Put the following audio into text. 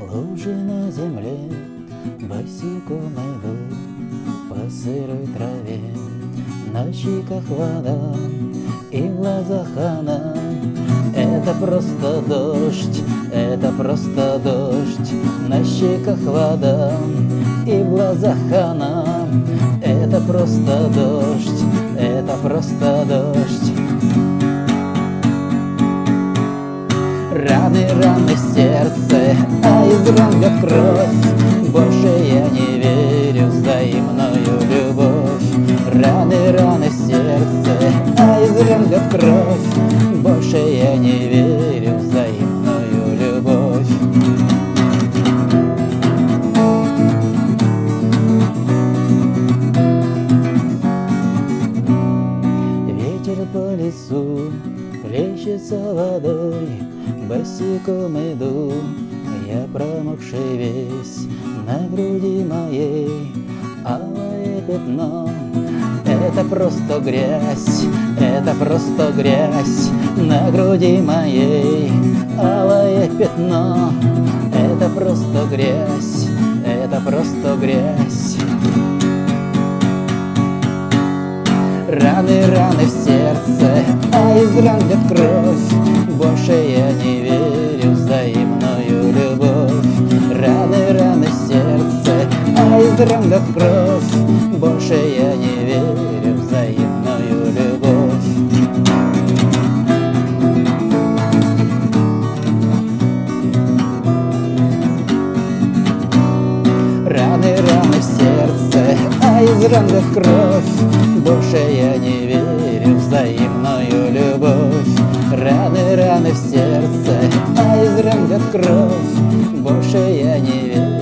Лужи на земле босиком иду По сырой траве. На щеках вода и в глазах она. Это просто дождь, это просто дождь. На щеках вода и в глазах она. Это просто дождь, это просто дождь Раны, раны в сердце, а из ран кровь. Больше я не верю в взаимную любовь. Раны, раны в сердце, а из ран кровь. Больше я не верю в взаимную любовь. Ветер по лесу плещется водой Босиком иду, я промокший весь На груди моей. Алое пятно Это просто грязь, это просто грязь На груди моей. Алое пятно Это просто грязь, это просто грязь. Раны, раны в сердце, из ран бьет кровь Больше я не верю в взаимную любовь. Раны, раны в сердце, а из ран бьет кровь Больше я не верю в взаимную любовь. Раны, раны в сердце, а из ран бьет кровь Больше я не верю взаимную любовь. Раны, раны в сердце, а из ран бьет кровь. Больше я не верю